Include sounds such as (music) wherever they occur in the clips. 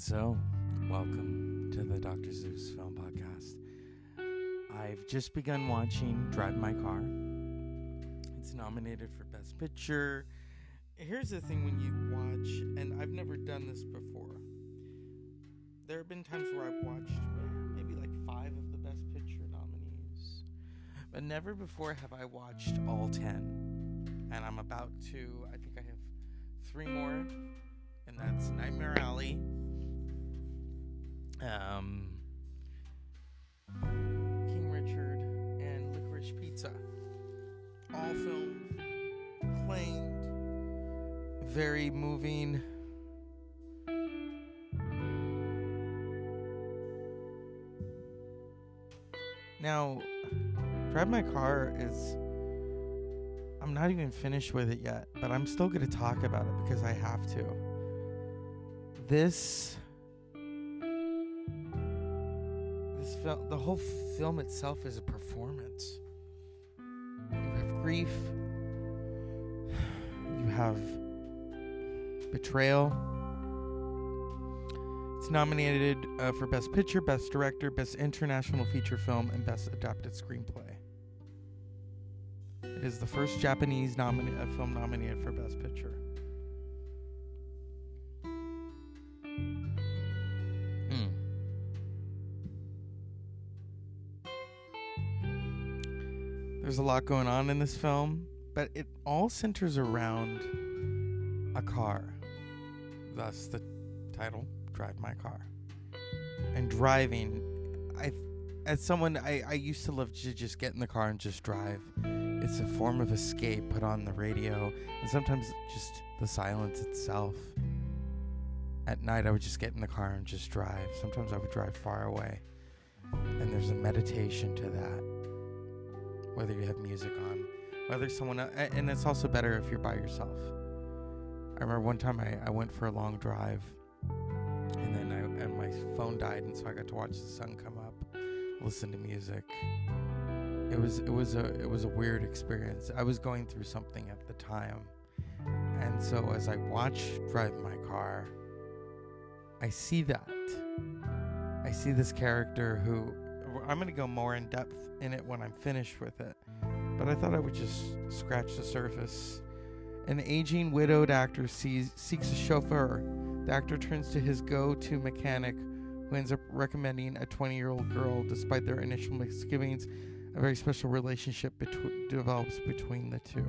So, welcome to the Dr. Zeus Film Podcast. I've just begun watching Drive My Car. It's nominated for Best Picture. Here's the thing when you watch, and I've never done this before. There have been times where I've watched maybe like five of the Best Picture nominees, but never before have I watched all ten. And I'm about to, I think I have three more, and that's Nightmare Alley, um, King Richard, and Licorice Pizza. All films claimed, very moving. Now, Drive My Car is. I'm not even finished with it yet, but I'm still going to talk about it because I have to. This film, the whole film itself is a performance. You have grief. You have betrayal. It's nominated uh, for Best Picture, Best Director, Best International Feature Film, and Best Adapted Screenplay. It is the first Japanese nomina- film nominated for Best Picture. A lot going on in this film, but it all centers around a car. Thus the title, Drive My Car. And driving, I as someone I, I used to love to just get in the car and just drive. It's a form of escape, put on the radio, and sometimes just the silence itself. At night I would just get in the car and just drive. Sometimes I would drive far away. And there's a meditation to that whether you have music on, whether someone el- a- and it's also better if you're by yourself. I remember one time I, I went for a long drive, and then I and my phone died, and so I got to watch the sun come up, listen to music. It was it was a it was a weird experience. I was going through something at the time, and so as I watch drive my car, I see that. I see this character who I'm going to go more in depth in it when I'm finished with it. But I thought I would just scratch the surface. An aging widowed actor sees, seeks a chauffeur. The actor turns to his go to mechanic, who ends up recommending a 20 year old girl. Despite their initial misgivings, a very special relationship develops between the two.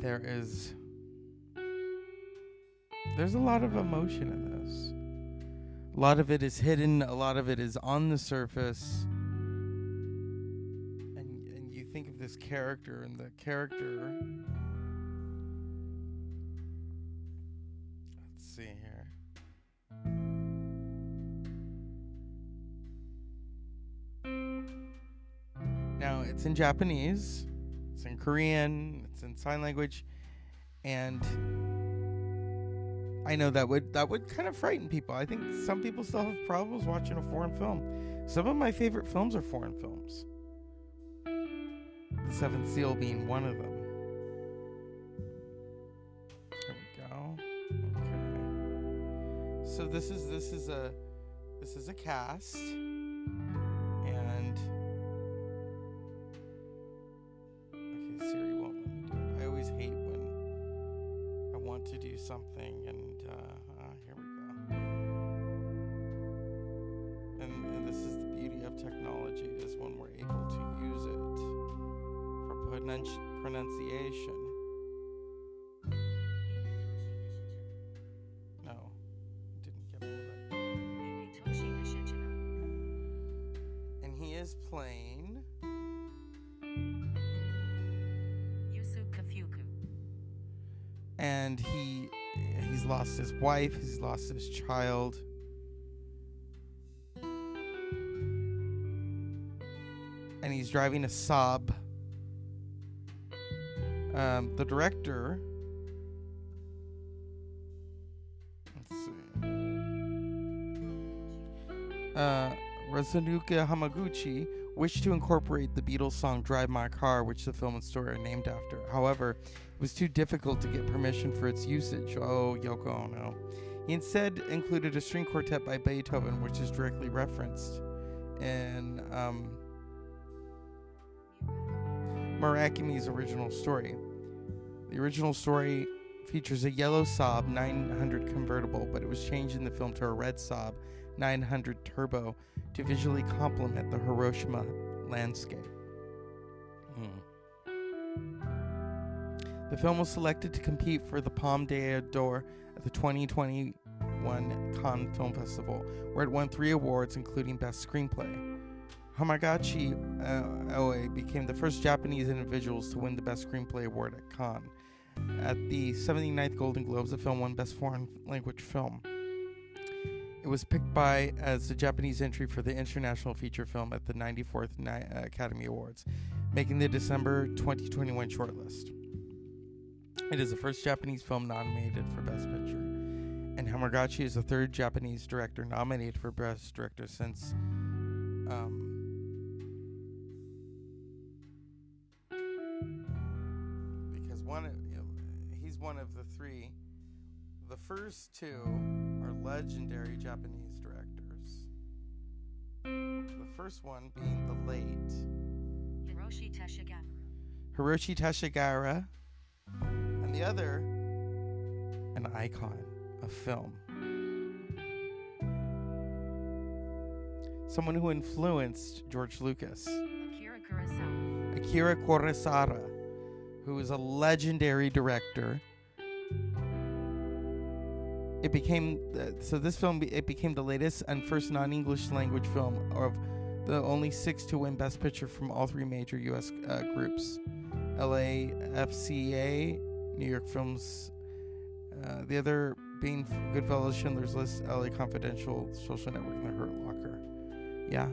There is there's a lot of emotion in this. A lot of it is hidden, a lot of it is on the surface. And and you think of this character and the character Let's see here. Now, it's in Japanese, it's in Korean, it's in sign language, and I know that would that would kind of frighten people. I think some people still have problems watching a foreign film. Some of my favorite films are foreign films. The Seventh Seal being one of them. There we go. Okay. So this is this is a this is a cast Is playing. and he he's lost his wife, he's lost his child. And he's driving a Saab. Um, the director. Let's see. Uh, Razunuka Hamaguchi wished to incorporate the Beatles song Drive My Car, which the film and story are named after. However, it was too difficult to get permission for its usage. Oh, Yoko Ono. He instead included a string quartet by Beethoven, which is directly referenced in um, Murakami's original story. The original story features a yellow Saab 900 convertible, but it was changed in the film to a red Saab 900 turbo to visually complement the Hiroshima landscape. Hmm. The film was selected to compete for the Palme d'Or at the 2021 Cannes Film Festival, where it won three awards, including Best Screenplay. Hamagaki uh, Oe became the first Japanese individuals to win the Best Screenplay award at Cannes. At the 79th Golden Globes, the film won Best Foreign Language Film. It was picked by as the Japanese entry for the International Feature Film at the 94th Ni- uh, Academy Awards, making the December 2021 shortlist. It is the first Japanese film nominated for Best Picture, and Hamagaki is the third Japanese director nominated for Best Director since. Um, first two are legendary Japanese directors. The first one being the late Hiroshi Teshigahara. Hiroshi Teshigahara, and the other, an icon of film. Someone who influenced George Lucas, Akira Kurosawa. Akira Kurosawa, who is a legendary director. It became so. This film it became the latest and first non-English language film of the only six to win Best Picture from all three major U.S. Uh, groups: LAFCA, New York Films, uh, the other being Goodfellas, Schindler's List, LA Confidential, Social Network, and The Hurt Locker. Yeah.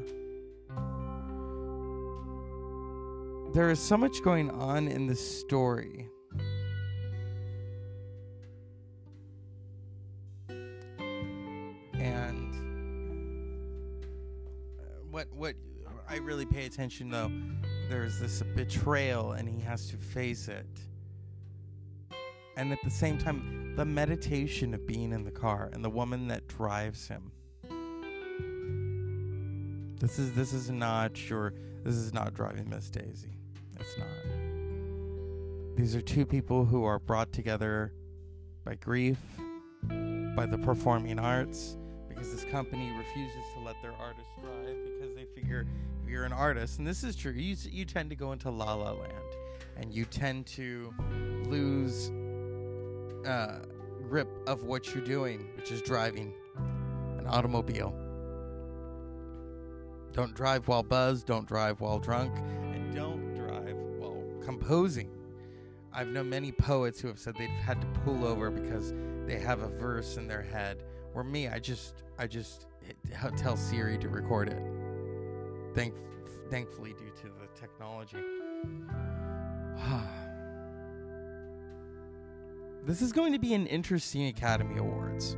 There is so much going on in this story. What what I really pay attention though, there's this betrayal and he has to face it. And at the same time, the meditation of being in the car and the woman that drives him. This is this is not sure this is not driving Miss Daisy. It's not. These are two people who are brought together by grief, by the performing arts, because this company refuses to let their figure if you're an artist, and this is true, you, you tend to go into la la land and you tend to lose uh, grip of what you're doing, which is driving an automobile. Don't drive while buzzed, don't drive while drunk, and don't drive while composing. I've known many poets who have said they've had to pull over because they have a verse in their head. Or me, I just I just tell Siri to record it. Thank, thankfully, due to the technology. (sighs) this is going to be an interesting Academy Awards,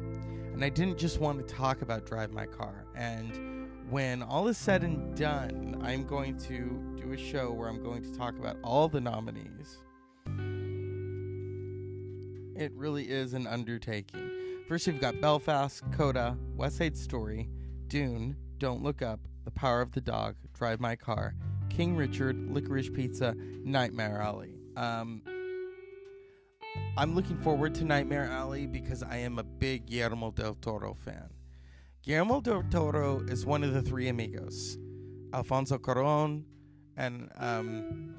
and I didn't just want to talk about Drive My Car. And when all is said and done, I'm going to do a show where I'm going to talk about all the nominees. It really is an undertaking. First, you've got Belfast, Coda, West Side Story, Dune, Don't Look Up, The Power of the Dog, Drive My Car, King Richard, Licorice Pizza, Nightmare Alley. Um, I'm looking forward to Nightmare Alley because I am a big Guillermo del Toro fan. Guillermo del Toro is one of the three amigos, Alfonso Cuarón and um,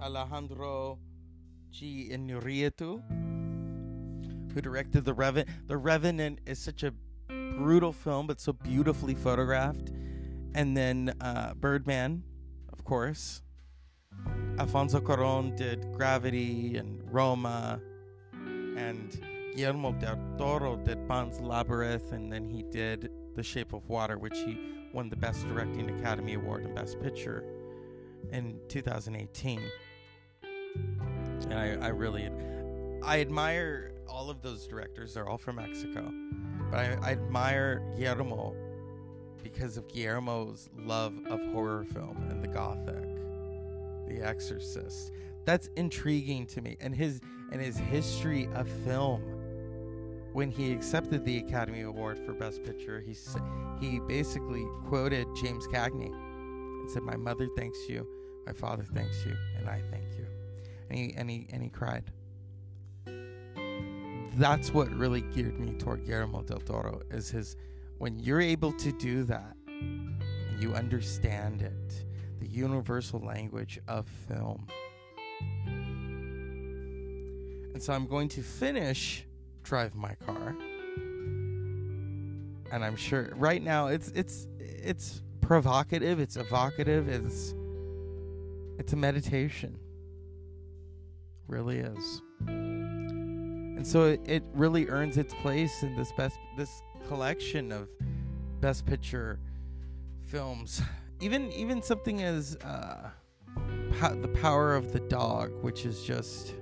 Alejandro G. Inarritu, who directed The Revenant. The Revenant is such a brutal film, but so beautifully photographed. And then uh, Birdman, of course. Alfonso Cuarón did Gravity and Roma, and Guillermo del Toro did Pan's Labyrinth, and then he did The Shape of Water, which he won the Best Directing Academy Award and Best Picture in 2018. And I, I really, I admire all of those directors. They're all from Mexico, but I, I admire Guillermo because of Guillermo's love of horror film and the gothic, The Exorcist. That's intriguing to me, and his and his history of film. When he accepted the Academy Award for Best Picture, he he basically quoted James Cagney and said, "My mother thanks you, my father thanks you, and I thank you." And he and he and he cried. That's what really geared me toward Guillermo del Toro is his when you're able to do that and you understand it, the universal language of film. And so I'm going to finish drive my car. And I'm sure right now it's it's it's provocative, it's evocative, it's it's a meditation. Really is. And so it, it really earns its place in this best this collection of best picture films. Even even something as uh, po- the power of the dog, which is just.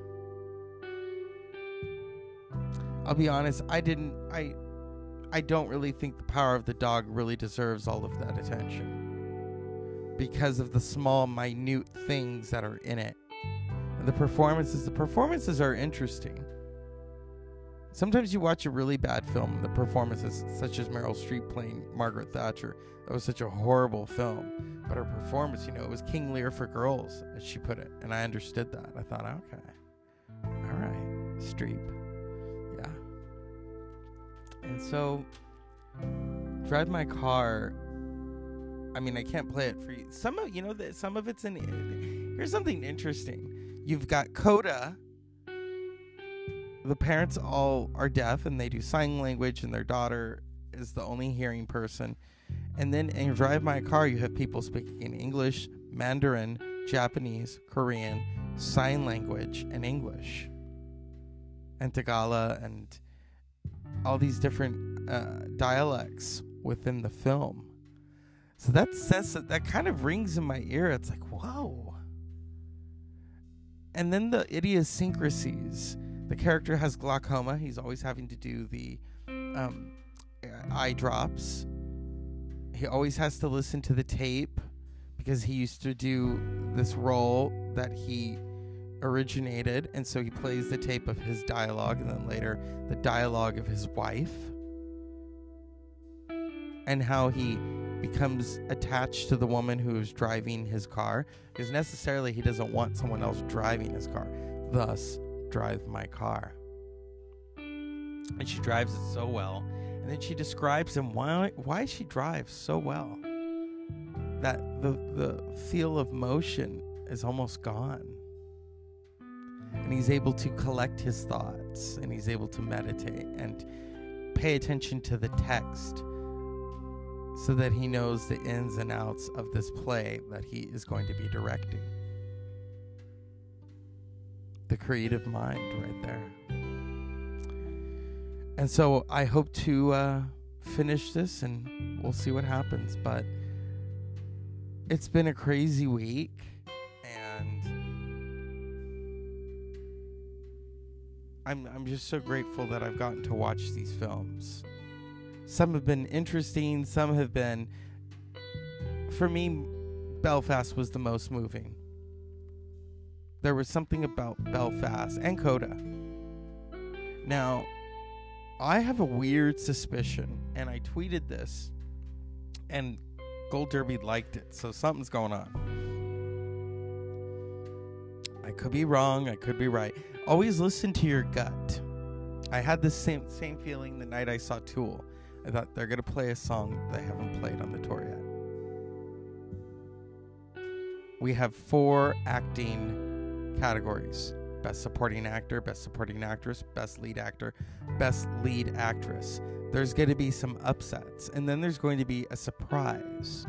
I'll be honest. I didn't. I. I don't really think the power of the dog really deserves all of that attention because of the small, minute things that are in it. And the performances. The performances are interesting. Sometimes you watch a really bad film, the performances, such as Meryl Streep playing Margaret Thatcher, that was such a horrible film. But her performance, you know, it was King Lear for girls, as she put it. And I understood that. I thought, okay, all right, Streep. Yeah. And so, drive my car. I mean, I can't play it for you. Some of, you know, that some of it's in. Here's something interesting. You've got Coda the parents all are deaf and they do sign language and their daughter is the only hearing person. And then in drive my car you have people speaking in english mandarin japanese korean sign language and english and tagala and all these different uh, dialects within the film. So that says that that kind of rings in my ear. It's like whoa. And then the idiosyncrasies the character has glaucoma. He's always having to do the um, eye drops. He always has to listen to the tape because he used to do this role that he originated. And so he plays the tape of his dialogue and then later the dialogue of his wife. And how he becomes attached to the woman who is driving his car because necessarily he doesn't want someone else driving his car. Thus, drive my car. And she drives it so well. And then she describes him why why she drives so well. That the the feel of motion is almost gone. And he's able to collect his thoughts and he's able to meditate and pay attention to the text so that he knows the ins and outs of this play that he is going to be directing the creative mind right there. And so I hope to uh, finish this and we'll see what happens. But it's been a crazy week and I'm, I'm just so grateful that I've gotten to watch these films. Some have been interesting, some have been, for me, Belfast was the most moving there was something about Belfast and Coda. Now, I have a weird suspicion, and I tweeted this, and Gold Derby liked it, so something's going on. I could be wrong, I could be right. Always listen to your gut. I had the same same feeling the night I saw Tool. I thought they're gonna play a song they haven't played on the tour yet. We have four acting categories Best Supporting Actor, Best Supporting Actress, Best Lead Actor, Best Lead Actress. There's going to be some upsets, and then there's going to be a surprise.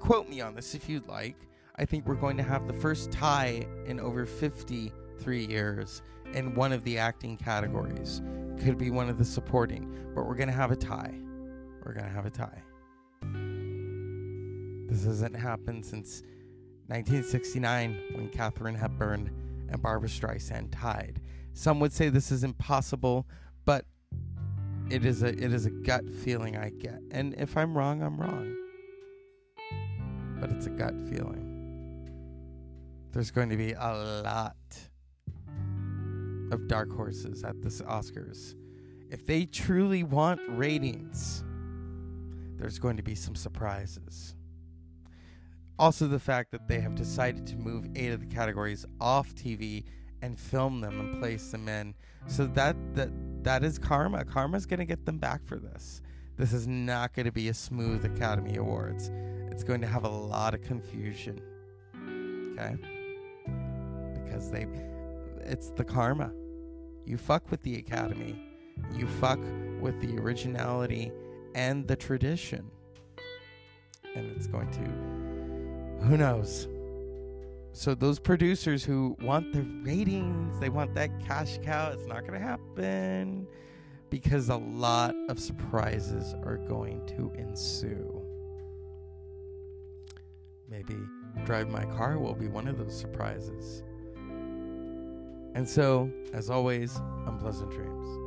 Quote me on this if you'd like. I think we're going to have the first tie in over 53 years in one of the acting categories. Could be one of the supporting, but we're going to have a tie. We're going to have a tie. This hasn't happened since 1969 when Katharine Hepburn and Barbra Streisand tied. Some would say this is impossible, but it is a it is a gut feeling I get. And if I'm wrong, I'm wrong. But it's a gut feeling. There's going to be a lot of dark horses at this Oscars. If they truly want ratings, there's going to be some surprises. Also, the fact that they have decided to move eight of the categories off TV and film them and place them in, so that that that is karma. Karma's going to get them back for this. This is not going to be a smooth Academy Awards. It's going to have a lot of confusion. Okay? Because they it's the karma. You fuck with the Academy. You fuck with the originality and the tradition. And it's going to who knows? So those producers who want the ratings, they want that cash cow, it's not going to happen because a lot of surprises are going to ensue. Maybe Drive My Car will be one of those surprises. And so, as always, unpleasant dreams.